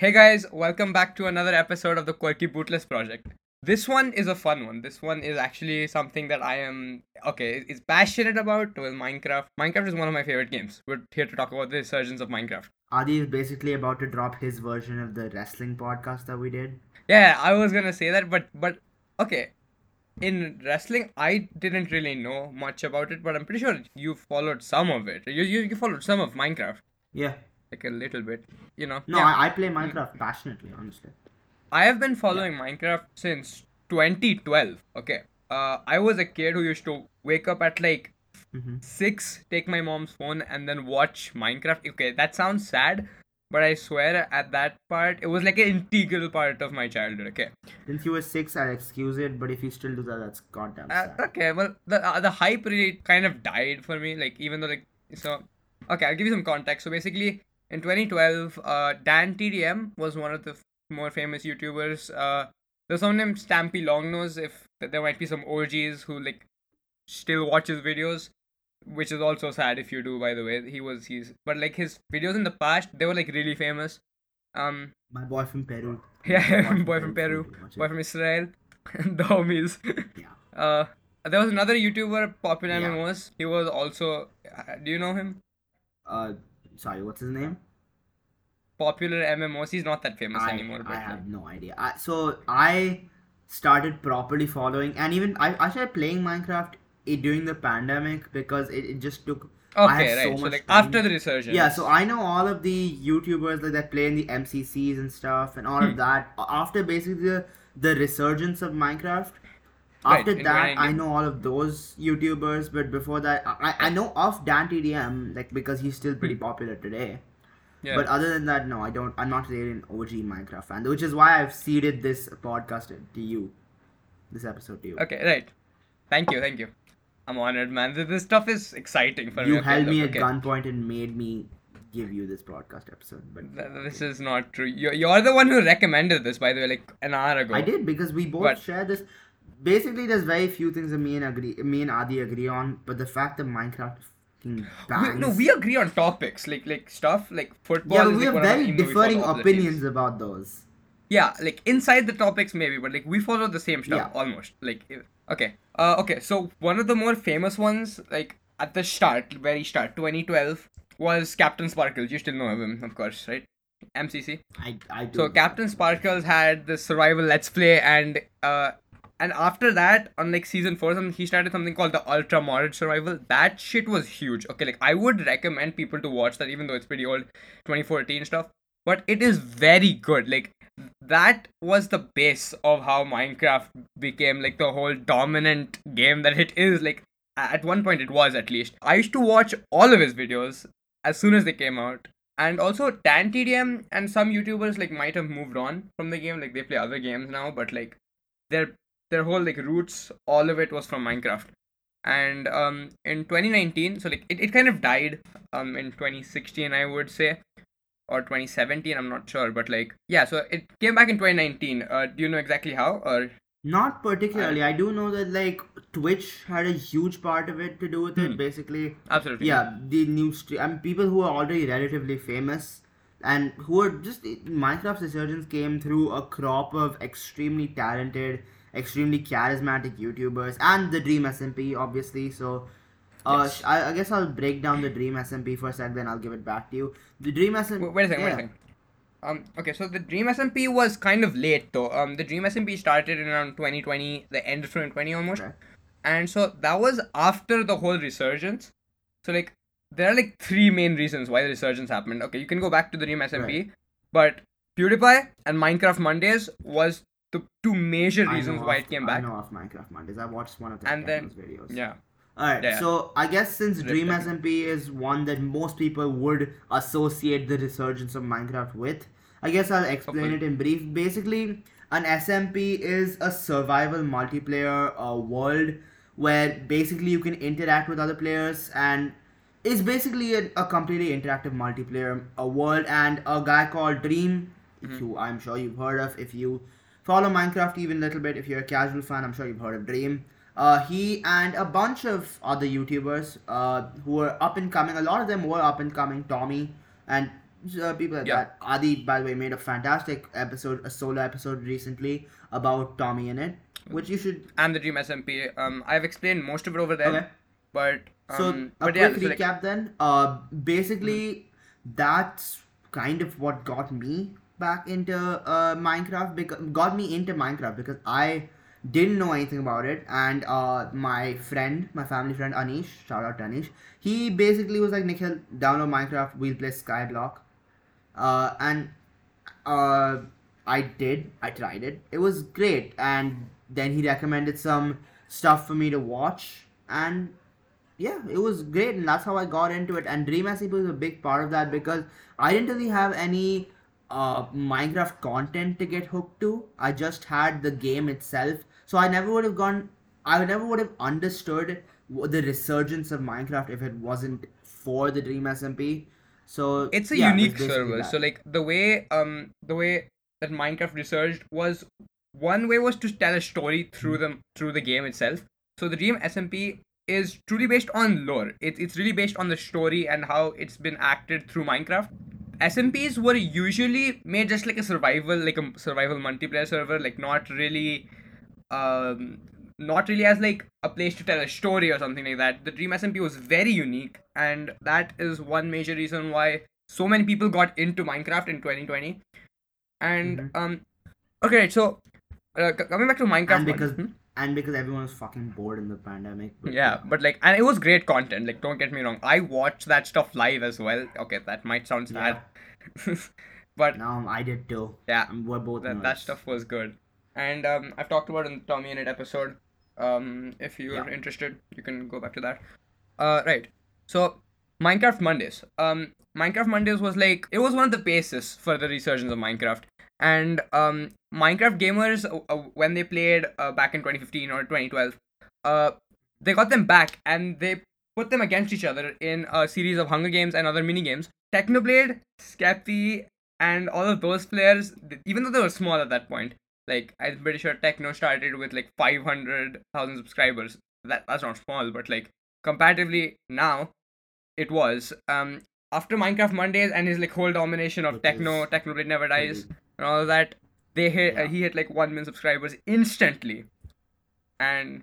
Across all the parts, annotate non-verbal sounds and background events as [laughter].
Hey guys, welcome back to another episode of the Quirky Bootless Project. This one is a fun one. This one is actually something that I am okay, is passionate about with Minecraft. Minecraft is one of my favorite games. We're here to talk about the resurgence of Minecraft. Adi is basically about to drop his version of the wrestling podcast that we did. Yeah, I was gonna say that, but but okay. In wrestling, I didn't really know much about it, but I'm pretty sure you followed some of it. You you, you followed some of Minecraft, Yeah. Like a little bit, you know. No, Yeah. I, I play Minecraft passionately, honestly. I have been following Minecraft since 2012. Okay. Uh, I was a kid who used to wake up at like hmm six, take my mom's phone, and then watch Minecraft. Okay, that sounds sad, but I swear at that part, it was like an integral part of my childhood. Okay. Since you were six, I excuse it, but if you still do that, that's goddamn Uh, okay. Well, the uh, the hype really kind of died for me. Like even though like so. Okay, I'll give you some context. So basically, in 2012, uh, Dan TDM was one of the f- more famous YouTubers. Uh, there's someone named Stampy Longnose. If there might be some OGs who like still watch his videos, which is also sad if you do. By the way, he was he's but like his videos in the past they were like really famous. Um, My boy from Peru. [laughs] yeah, Watch boy from [laughs] Peru, boy from Israel, [laughs] the homies. Yeah. Uh, there was another YouTuber, popular Yeah. MMOs. He was also. uh, Do you know him? Uh, sorry, what's his name? Popular MMOs. He's not that famous I, anymore. But I have no idea. I, so I started properly following, and even I, I started playing Minecraft during the pandemic because it, it just took. Okay, so right. So, much like time. after the resurgence. Yeah, so I know all of the YouTubers like that play in the MCCs and stuff, and all Hmm. of that. After basically the, the resurgence of Minecraft, after in that, I 2019. know all of those YouTubers. But before that, I, I know of Dan TDM like because he's still pretty popular today. Hmm. Yeah. But other than that, no, I don't. I'm not really an OG Minecraft fan, which is why I've seeded this podcast to you, this episode to you. okay, right. Thank you, thank you. I'm honored, man. This, stuff is exciting for me. You held me at okay. gunpoint and made me give you this podcast episode, but Th- This is not true. You're, you're the one who recommended this, by the way, like an hour ago. I did because we both But- share this. Basically, there's very few things that me and agree, me and Adi agree on, but the fact that Minecraft fucking We, no, we agree on topics like like stuff like football. yeah, we like, have one of the very things that we differing follow all the teams. opinions about those. Yeah, like inside the topics maybe, but like we follow the same stuff Yeah. almost. Like okay, uh, okay. So one of the more famous ones, like at the start, very start, 2012, was Captain Sparklez. You still know of him, of course, right? MCC. I, I do. So Captain Sparklez had the survival let's play, and uh, and after that, on like season four, something he started something called the Ultra Modded Survival. That shit was huge. Okay, like I would recommend people to watch that, even though it's pretty old, 2014 stuff. But it is very good. Like that was the base of how Minecraft became like the whole dominant game that it is. Like at one point, it was at least. I used to watch all of his videos as soon as they came out. And also Dan TDM and some YouTubers like might have moved on from the game, like they play other games now, but like their their whole like roots, all of it was from Minecraft. And um in 2019, so like it, it kind of died um in 2016 I would say. Or 2017, I'm not sure, but like yeah, so it came back in 2019. Uh do you know exactly how? Or Not particularly. I do know that like Twitch had a huge part of it to do with it. Hmm. Basically, absolutely. yeah, the new stream. I mean, people who are already relatively famous and who are just Minecraft's resurgence came through a crop of extremely talented, extremely charismatic YouTubers and the Dream SMP, obviously. So. Uh, Yes. I, I guess I'll break down the Dream SMP for a sec, then I'll give it back to you. The Dream SMP. Wait, wait a second, wait a second. Um, okay, so the Dream SMP was kind of late though. Um, the Dream SMP started in around 2020, the end of 2020 almost. Okay. And so that was after the whole resurgence. So like there are like three main reasons why the resurgence happened. Okay, you can go back to the Dream SMP, but PewDiePie and Minecraft Mondays was the two major reasons why of- it came back. I know of Minecraft Mondays. I watched one of the And then- videos. Yeah. Alright, Yeah. so I guess since Dream. SMP is one that most people would associate the resurgence of Minecraft with, I guess I'll explain Hopefully. it in brief. Basically, an SMP is a survival multiplayer uh, world where basically you can interact with other players and it's basically a, a completely interactive multiplayer a world and a guy called Dream, Mm-hmm. you I'm sure you've heard of if you follow Minecraft even a little bit if you're a casual fan I'm sure you've heard of Dream. Uh, he and a bunch of other YouTubers uh, who were up and coming. A lot of them were up and coming. Tommy and uh, people like that. Adi, by the way, made a fantastic episode, a solo episode recently about TommyInnit, which you should. and the Dream SMP. Um, I've explained most of it over there, Okay. but um, So a but yeah, quick so, like, recap then. Uh, basically, that's kind of what got me back into uh, Minecraft because got me into Minecraft because I didn't know anything about it. And uh, my friend my family friend anish shout out to anish he basically was like nikhil download minecraft we'll play skyblock. Uh, and uh, i did i tried it. It was great. And then he recommended some stuff for me to watch. And yeah it was great. And that's how i got into it. And dream SMP was a big part of that because i didn't really have any uh, minecraft content to get hooked to i just had the game itself so i never would have gone i never would have understood the resurgence of minecraft if it wasn't for the dream smp so it's a yeah, unique basically server. that. So like the way um the way that Minecraft researched was one way was to tell a story through Hmm. the through the game itself. So the Dream SMP is truly based on lore. It, it's really based on the story and how it's been acted through Minecraft. SMPs were usually made just like a survival, like a survival multiplayer server, like not really, um, not really as like a place to tell a story or something like that. The Dream SMP was very unique, and that is one major reason why so many people got into Minecraft in 2020. And Mhm. um, okay, so uh, c- coming back to Minecraft, and one- because hmm? And because everyone was fucking bored in the pandemic but yeah, but like, and it was great content. Like, don't get me wrong, I watched that stuff live as well. Okay, that might sound sad, [laughs] but now i did too. Yeah, we're both that, that stuff was good. And um, i've talked about it in the TommyInnit episode. Um, if you're Yeah. interested you can go back to that. Uh, right. So minecraft mondays. Um, minecraft mondays was like it was one of the bases for the resurgence of minecraft and um, minecraft gamers uh, uh, when they played uh, back in 2015 or 2012 uh, they got them back and they put them against each other in a series of hunger games and other mini games. Technoblade skeppy and all of those players even though they were small at that point like i'm pretty sure techno started with like 500000 subscribers. That that's not small but like comparatively now it was. Um after minecraft mondays and his like whole domination of Which techno is technoblade never dies Pretty- and all of that they hit uh, he hit like 1 million subscribers instantly and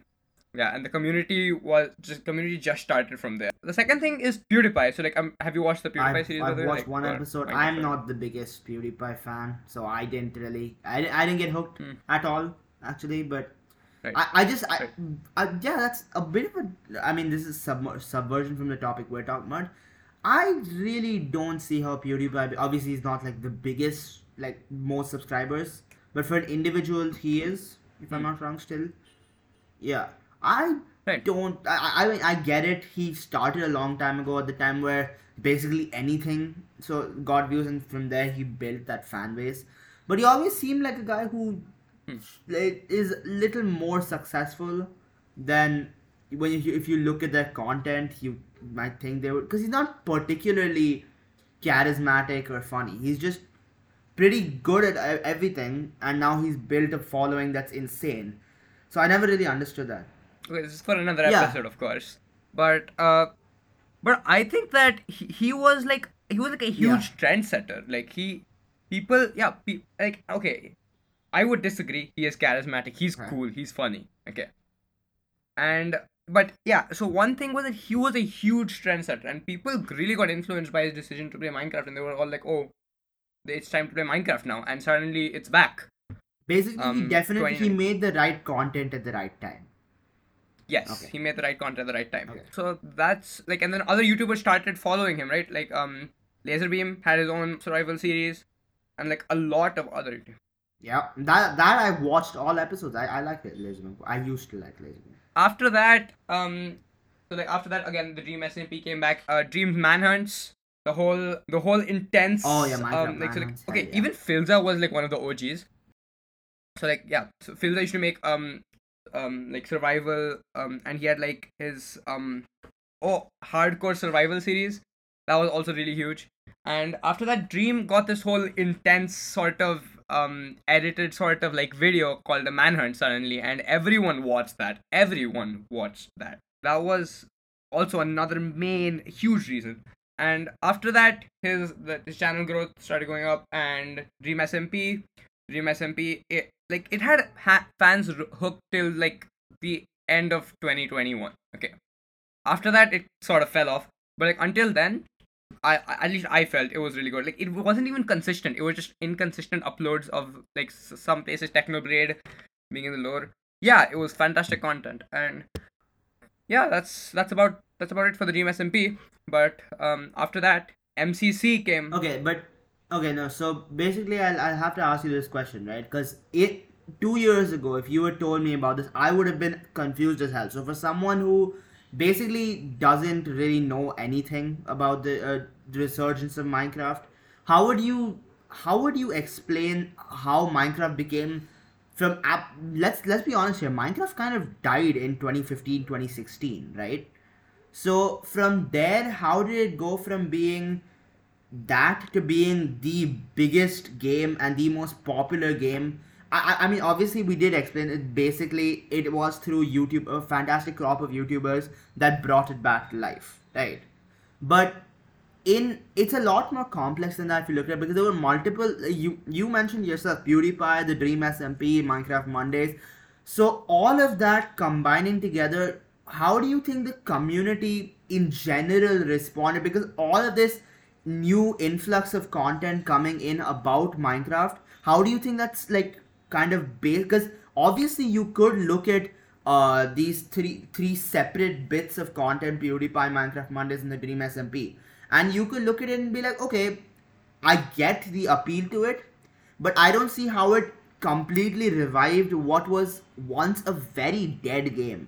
yeah and the community was just community just started from there the second thing is pewdiepie so like um, have you watched the pewdiepie I've, series I've watched Like, one episode. I'm not the biggest PewDiePie fan, so I didn't really. I, I didn't get hooked Hmm. at all, actually. But Right. I, I just. I, Right. I, yeah, that's a bit of a. I mean, this is sub- subversion from the topic we're talking about. I really don't see how PewDiePie. Obviously, he's not like the biggest, like most subscribers, but for an individual, he is. If I'm Hmm. not wrong, still. Yeah, I Right. don't. I, I- I mean, I get it. He started a long time ago, at the time where basically anything so got views, and from there he built that fan base. But he always seemed like a guy who Hmm. like, is a little more successful than when you, if you look at their content, you might think they would because he's not particularly charismatic or funny. He's just pretty good at everything, and now he's built a following that's insane. So I never really understood that. Okay, this is for another Yeah. episode, of course. But uh, but I think that he, he was like he was like a huge trendsetter. Like he, people, yeah, pe- like okay, I would disagree. He is charismatic. He's cool. He's funny. Okay, and but yeah. So one thing was that he was a huge trendsetter, and people really got influenced by his decision to play Minecraft, and they were all like, oh, it's time to play Minecraft now, and suddenly it's back. Basically, he Um, definitely he made the right content at the right time. Yes, Okay. he made the right content at the right time. Okay. So that's like, and then other YouTubers started following him, right? Like, um, Lazarbeam had his own survival series, and like a lot of other. YouTubers. Yeah, that that I watched all episodes. I I like it, Lazarbeam. I used to like Lazarbeam. After that, um, so like after that again, the Dream SMP came back. Uh, Dream Manhunts, the whole the whole intense. Oh, yeah, Minecraft um, like, so, like okay, yeah. even Philza was like one of the OGs. So like yeah, so Philza used to make um um like survival um and he had like his um oh hardcore survival series that was also really huge and after that dream got this whole intense sort of um edited sort of like video called the manhunt suddenly and everyone watched that everyone watched that that was also another main huge reason and after that his the, his channel growth started going up and dream smp dream smp it, like it had ha- fans hooked till like the end of 2021 okay after that it sort of fell off but like until then I, I at least I felt it was really good. Like it wasn't even consistent. It was just inconsistent uploads of like s- some places Technoblade being in the lore. Yeah, it was fantastic content, and yeah, that's that's about that's about it for the Dream SMP. But um, after that, MCC came. Okay, but okay, no. So basically, I'll, I'll have to ask you this question, right? Because it two years ago, if you had told me about this, I would have been confused as hell. So for someone who basically doesn't really know anything about the, uh, the resurgence of Minecraft, how would you how would you explain how Minecraft became from app? Let's let's be honest here. Minecraft kind of died in 2015, 2016, right? So from there, how did it go from being that to being the biggest game and the most popular game? I, I mean, obviously, we did explain it. Basically, it was through YouTube, a fantastic crop of YouTubers that brought it back to life, right? But in it's a lot more complex than that if you look at it because there were multiple uh, you you mentioned yourself PewDiePie, the Dream SMP, Minecraft Mondays. So all of that combining together, how do you think the community in general responded? Because all of this new influx of content coming in about Minecraft, how do you think that's like kind of based? Because obviously you could look at uh, these three three separate bits of content PewDiePie, Minecraft Mondays, and the Dream SMP, and you could look at it and be like, okay, I get the appeal to it, but I don't see how it completely revived what was once a very dead game.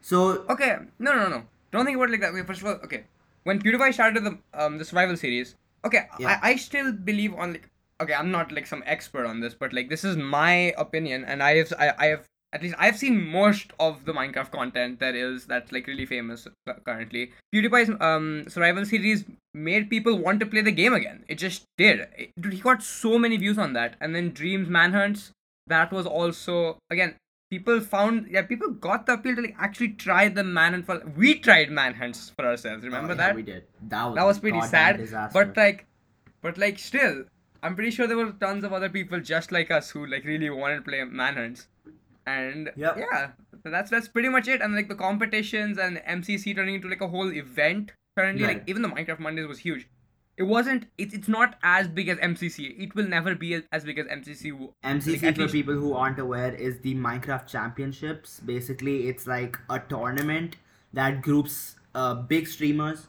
So Okay, no, no, no. Don't think about it like that. First of all, okay, when PewDiePie started the um the survival series, okay, Yeah. I, I still believe on like okay, I'm not like some expert on this, but like this is my opinion, and I have I, I have at least I've seen most of the Minecraft content that is that's like really famous currently. PewDiePie's um survival series made people want to play the game again. It just did. It, dude, he got so many views on that, and then Dreams Manhunts. That was also again people found yeah people got the appeal to like actually try the manhunt for we tried manhunts for ourselves oh, remember Oh, yeah, that we did. That was that was pretty sad disaster. but like but like still i'm pretty sure there were tons of other people just like us who like really wanted to play manhunts and Yep. yeah that's that's pretty much it and like the competitions and mcc turning into like a whole event currently like even the minecraft mondays was huge it wasn't it, it's not as big as mcc it will never be as- big as mcc MCC like, for least- people who aren't aware is the Minecraft Championships. Basically, it's like a tournament that groups uh, big streamers.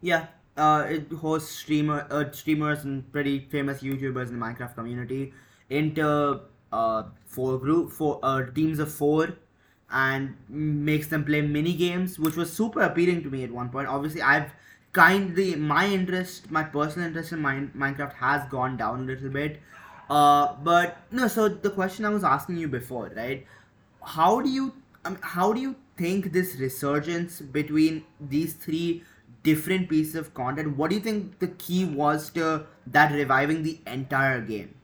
Yeah, uh, it hosts streamer uh, streamers and pretty famous YouTubers in the Minecraft community into uh, four group four uh, teams of four and makes them play mini games, which was super appealing to me at one point. Obviously, I've kindly my interest, my personal interest in Mine, Minecraft has gone down a little bit. Uh, but no. So the question I was asking you before, right? How do you, mean, how do you think this resurgence between these three different pieces of content? What do you think the key was to that reviving the entire game?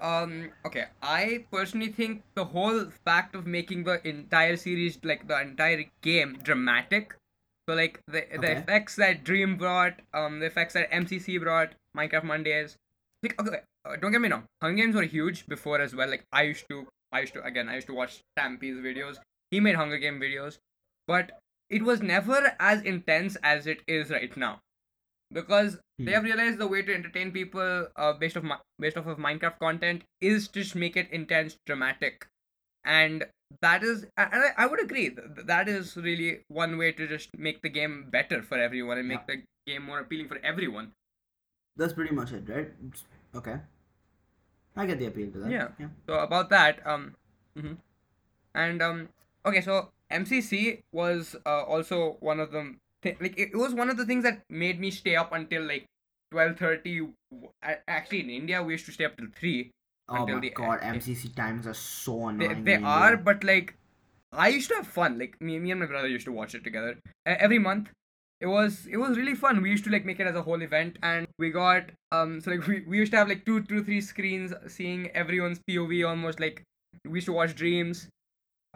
Um. Okay. I personally think the whole fact of making the entire series, like the entire game, dramatic. So like the the Okay. effects that Dream brought, um, the effects that MCC brought, Minecraft Mondays. Like okay, uh, don't get me wrong. Hunger Games were huge before as well. Like I used to, I used to again, I used to watch Stampy's videos. He made Hunger Game videos, but it was never as intense as it is right now because they Hmm. have realized the way to entertain people uh, based off based off of Minecraft content is to just make it intense, dramatic, and that is and I, would agree that is really one way to just make the game better for everyone and make the game more appealing for everyone. That's pretty much it, right? Okay. I get the appeal to that. Yeah. Yeah. So about that, um, mhm. and um, okay, so MCC was uh, also one of them. Th- like it, it was one of the things that made me stay up until like twelve thirty. Actually, in India, we used to stay up till three. Oh my god, end. MCC times are so annoying. they in are, but like, I used to have fun. Like me, me and my brother used to watch it together every month. It was it was really fun. We used to like make it as a whole event, and we got um so like we, we used to have like two two three screens seeing everyone's POV almost like we used to watch Dreams,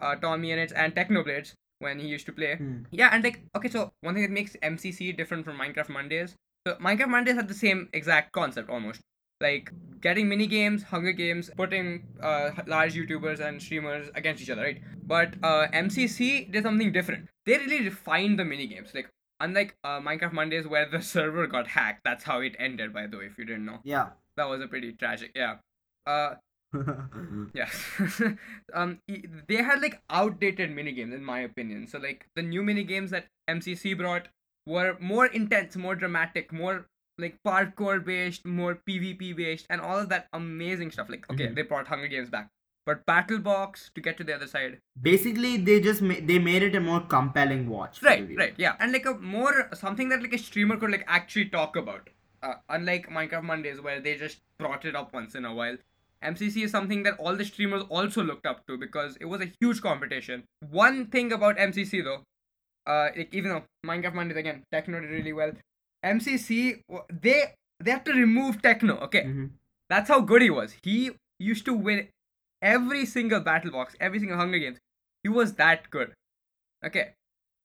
uh TommyInnit's and Technoblades. when he used to play. Hmm. Yeah, and like okay, so one thing that makes MCC different from Minecraft Mondays. So Minecraft Mondays had the same exact concept almost. Like getting mini games, Hunger Games, putting uh, large YouTubers and streamers against each other, right? But uh, MCC did something different. They really refined the mini games. Like unlike uh, Minecraft Mondays, where the [laughs] server got hacked. That's how it ended, by the way. If you didn't know, Yeah. that was a pretty tragic. Yeah. Uh, [laughs] Yes. [laughs] um, they had like outdated mini games, in my opinion. So like the new mini games that MCC brought were more intense, more dramatic, more like parkour based, more PvP based, and all of that amazing stuff. Like okay, Mhm. they brought Hunger Games back, but Battle Box to get to the other side. Basically, they just ma- they made it a more compelling watch. Right, right, yeah, and like a more something that like a streamer could like actually talk about. Uh, unlike Minecraft Mondays where they just brought it up once in a while. MCC is something that all the streamers also looked up to because it was a huge competition. One thing about MCC though, uh, like even though Minecraft Mondays again, Techno did really well. MCC they they have to remove Techno. Okay, Mhm. that's how good he was. He used to win every single battle box, every single Hunger Games. He was that good. Okay.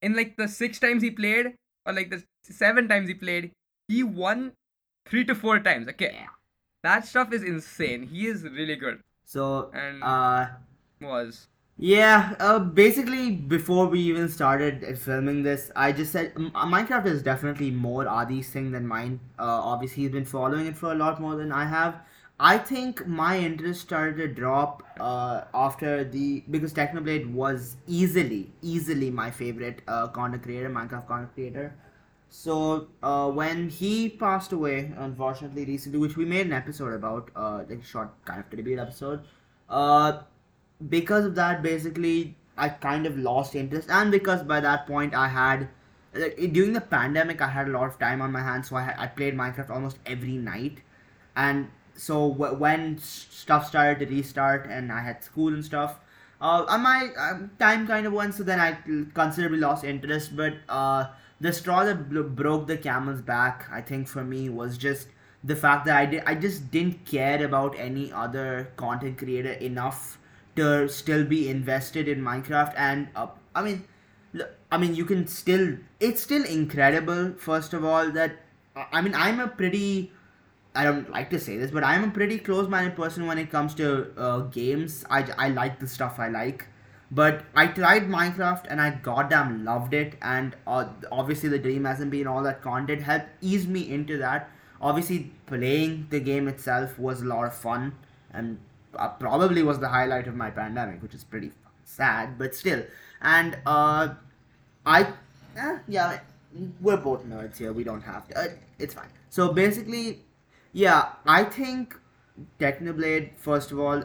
In like the six times he played, or like the seven times he played, he won three to four times. Okay. Yeah. That stuff is insane. He is really good. So, And uh, was. Yeah, uh, basically, before we even started filming this, I just said M- uh, Minecraft is definitely more Adi's thing than mine. Uh, obviously, he's been following it for a lot more than I have. I think my interest started to drop uh, after the because Technoblade was easily, easily my favorite uh, content creator, Minecraft content creator. So uh, when he passed away, unfortunately, recently, which we made an episode about, uh, like short kind of tribute episode, uh, because of that, basically, I kind of lost interest, and because by that point I had, like, during the pandemic, I had a lot of time on my hands, so I I played Minecraft almost every night, and so w- when stuff started to restart and I had school and stuff, uh, uh, my um, time kind of went, so then I considerably lost interest. But uh, the straw that bro- broke the camel's back, I think for me was just the fact that I did I just didn't care about any other content creator enough to still be invested in Minecraft. And uh, I mean, I mean, you can still it's still incredible. First of all, that I mean, I'm a pretty I don't like to say this, but I'm a pretty close-minded person when it comes to uh, games. I, I like the stuff I like, but I tried Minecraft and I goddamn loved it. And uh, obviously the Dream SMP and all that content helped ease me into that. Obviously, playing the game itself was a lot of fun and probably was the highlight of my pandemic, which is pretty sad, but still. And uh, I, eh, yeah, we're both nerds here. We don't have to. Uh, it's fine. So basically, yeah, I think Technoblade, first of all,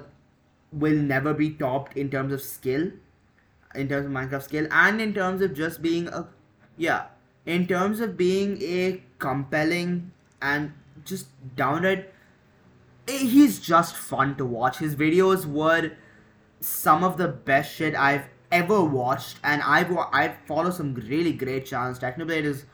will never be topped in terms of skill, in terms of Minecraft skill, and in terms of just being a, yeah, in terms of being a compelling and just downright, he's just fun to watch. His videos were some of the best shit I've ever watched, and I've wa- I follow some really great channels. Technoblade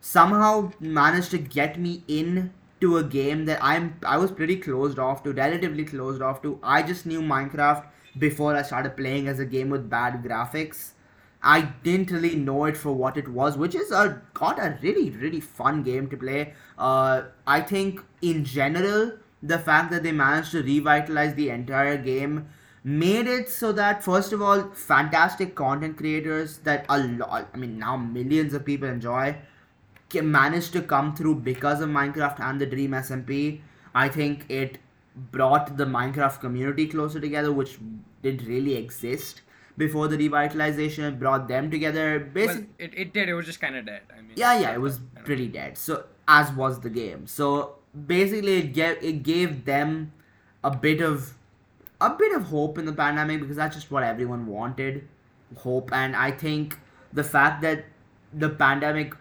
somehow managed to get me in to a game that I'm I was pretty closed off to, relatively closed off to. I just knew Minecraft before I started playing as a game with bad graphics. I didn't really know it for what it was, which is a got a really really fun game to play. Uh, I think in general the fact that they managed to revitalize the entire game made it so that first of all fantastic content creators that a lot I mean now millions of people enjoy managed to come through because of Minecraft and the Dream SMP. I think it brought the Minecraft community closer together, which didn't really exist before the revitalization. It brought them together. Well, Basically, it, it did. It was just kind of dead. I mean. yeah, yeah, it was pretty dead. So as was the game. So basically, it gave it gave them a bit of a bit of hope in the pandemic because that's just what everyone wanted, hope. And I think the fact that the pandemic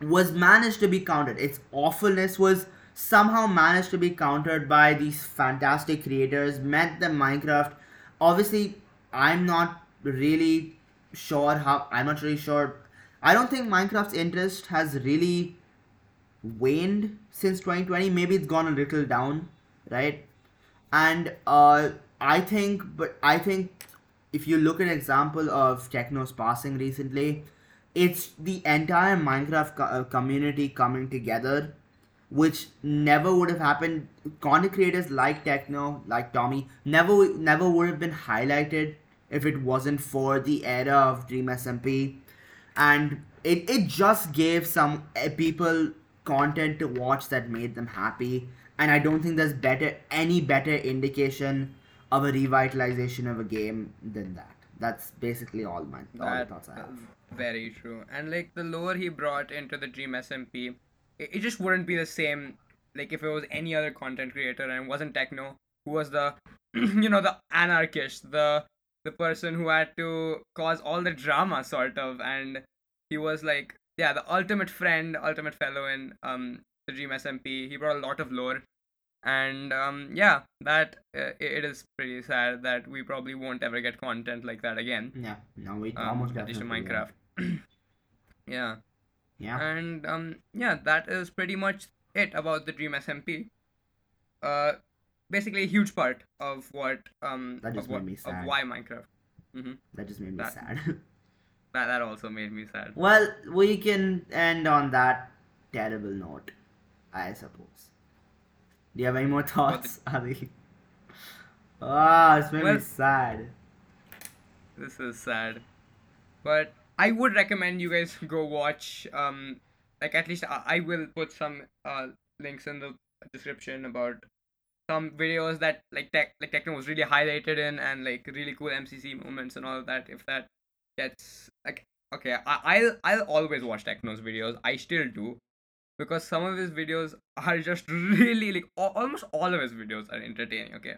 was managed to be countered, its awfulness was somehow managed to be countered by these fantastic creators, meant that Minecraft. Obviously, I'm not really sure how. I'm not really sure. I don't think Minecraft's interest has really waned since 2020. Maybe it's gone a little down, right? And uh, I think, but I think if you look at an example of Techno's passing recently, it's the entire Minecraft co- uh, community coming together, which never would have happened. Content creators like Techno, like Tommy, never never would have been highlighted if it wasn't for the era of Dream SMP, and it it just gave some uh, people content to watch that made them happy. And I don't think there's better any better indication of a revitalization of a game than that. That's basically all my all That thoughts I have. very true. And like the lore he brought into the Dream SMP, it, it just wouldn't be the same. Like if it was any other content creator and it wasn't Techno, who was the, [clears throat] you know, the anarchist, the the person who had to cause all the drama, sort of, and he was like, yeah, the ultimate friend, ultimate fellow in um the Dream SMP. He brought a lot of lore. And um, yeah, that uh, it is pretty sad that we probably won't ever get content like that again Yeah, no, we um, almost at least in definitely. Minecraft. [clears throat] yeah, Yeah, and um, yeah, that is pretty much it about the Dream SMP. Uh, basically a huge part of what um That just of what made me of why Minecraft. hmm that just made me that- sad. [laughs] That that also made me sad. well, we can end on that terrible note, I suppose. Do you have any more thoughts, [laughs] Adi? Ah, it's made me sad. This is sad, but I would recommend you guys [laughs] go watch um like at least I, I will put some uh links in the description about some videos that like tech like Techno was really highlighted in and like really cool MCC moments and all of that. If that gets like okay, I, I'll I'll always watch Techno's videos. I still do because some of his videos [laughs] are just really like al- almost all of his videos are entertaining. Okay,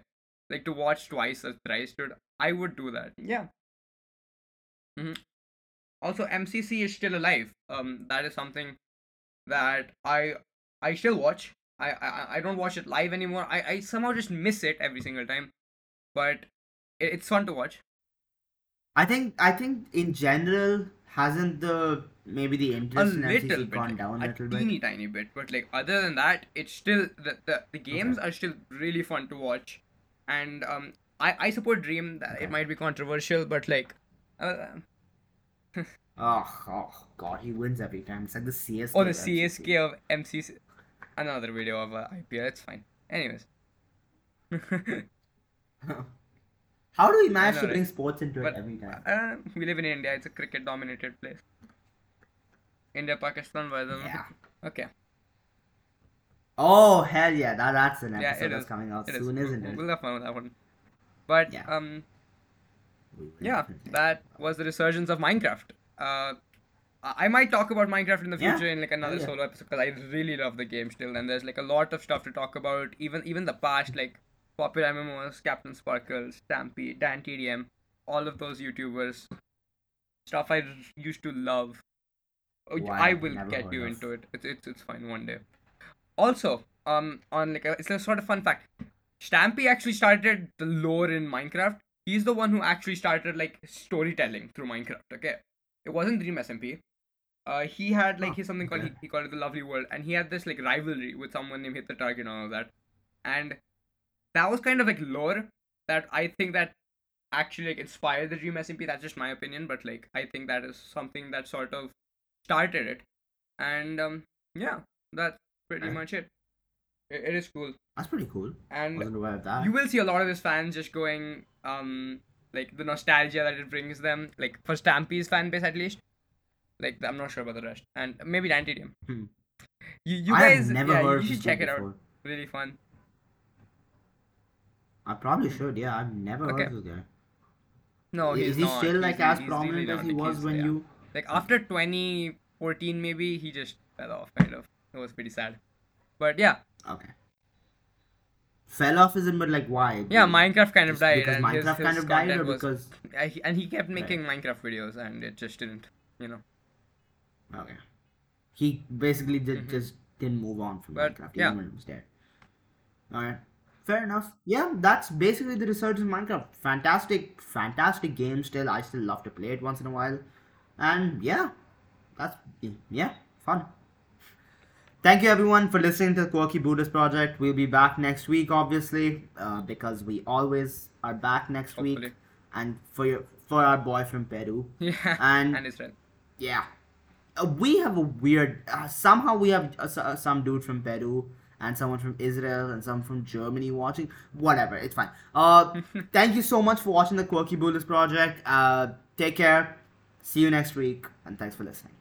like to watch twice or thrice, dude. I would do that. Yeah. hmm Also, MCC is still alive. Um, that is something that I I still watch. I I, I don't watch it live anymore. I, I somehow just miss it every single time, but it, it's fun to watch. I think I think in general hasn't the maybe the A interest in little MCC bit, gone down a a little bit? teeny tiny bit, but like other than that, it's still the the, the games are still really fun to watch, and um I I support Dream. That Okay. it might be controversial, but like. Uh, [laughs] Oh, oh god, he wins every time. It's like the CSK. Oh, the of MCC. Of MCC. Another video of uh, IPL. It's fine. Anyways. [laughs] [laughs] How do we manage know, to right? bring sports into But it every time? uh, we live in India. It's a cricket dominated place. India, Pakistan, by the way. Yeah. Okay. Oh hell yeah! That that's an Yeah, episode it that's is. coming out It is. soon, We'll- isn't it? We'll have fun with that one. But Yeah. um, yeah, that was the resurgence of Minecraft. Uh, I might talk about Minecraft in the Yeah. future in like another yeah. solo episode because I really love the game still, and there's like a lot of stuff to talk about. Even even the past, like popular MMOs, Captain Sparkle, Stampy, Dan TDM, all of those YouTubers, stuff I used to love. Oh, Wow, I will get you of. into it. It's, it's it's fine one day. Also, um, on like a, it's a sort of fun fact. Stampy actually started the lore in Minecraft. He's the one who actually started like storytelling through Minecraft. Okay, it wasn't Dream SMP. Uh, he had like Oh, he's something called he, he called it the Lovely World, and he had this like rivalry with someone named Hit the Target and all of that, and that was kind of like lore that I think that actually like inspired the Dream SMP. That's just my opinion, but like I think that is something that sort of started it, and um yeah, that's pretty Okay. much it. it. It is cool, That's pretty cool. and Wasn't aware of that. you will see a lot of his fans just going um like the nostalgia that it brings them like for Stampy's fan base at least like I'm not sure about the rest and maybe Dan TDM Hmm. you you I guys yeah, you should check it out really fun I probably should. Yeah, I've never Okay. heard of guy. no he's Is he not. still like really- as he's prominent really as he was he's- when yeah. you? like after 2014 maybe he just fell off kind of it was pretty sad but yeah Okay. Fell off isn't, but like why? yeah Minecraft kind of died Because and Minecraft his kind of died, or because he- and he kept making Minecraft videos and it just didn't you know okay, he basically did Mhm. just didn't move on from But, Minecraft yeah. even when it was dead. All right, fair enough. Yeah, that's basically the research in Minecraft. Fantastic, fantastic game. Still, I still love to play it once in a while, and yeah, that's yeah, fun. Thank you everyone for listening to the Quirky Bootless Project. We'll be back next week, obviously, uh, because we always are back next week. and for your for our boy from Peru. [laughs] Yeah. And- and his friend. Yeah, uh, we have a weird. Uh, somehow we have uh, uh, some dude from Peru and someone from Israel and some from Germany watching. Whatever, it's fine. Uh, [laughs] thank you so much for watching the Quirky Bootless project. Uh, take care. See you next week, and thanks for listening.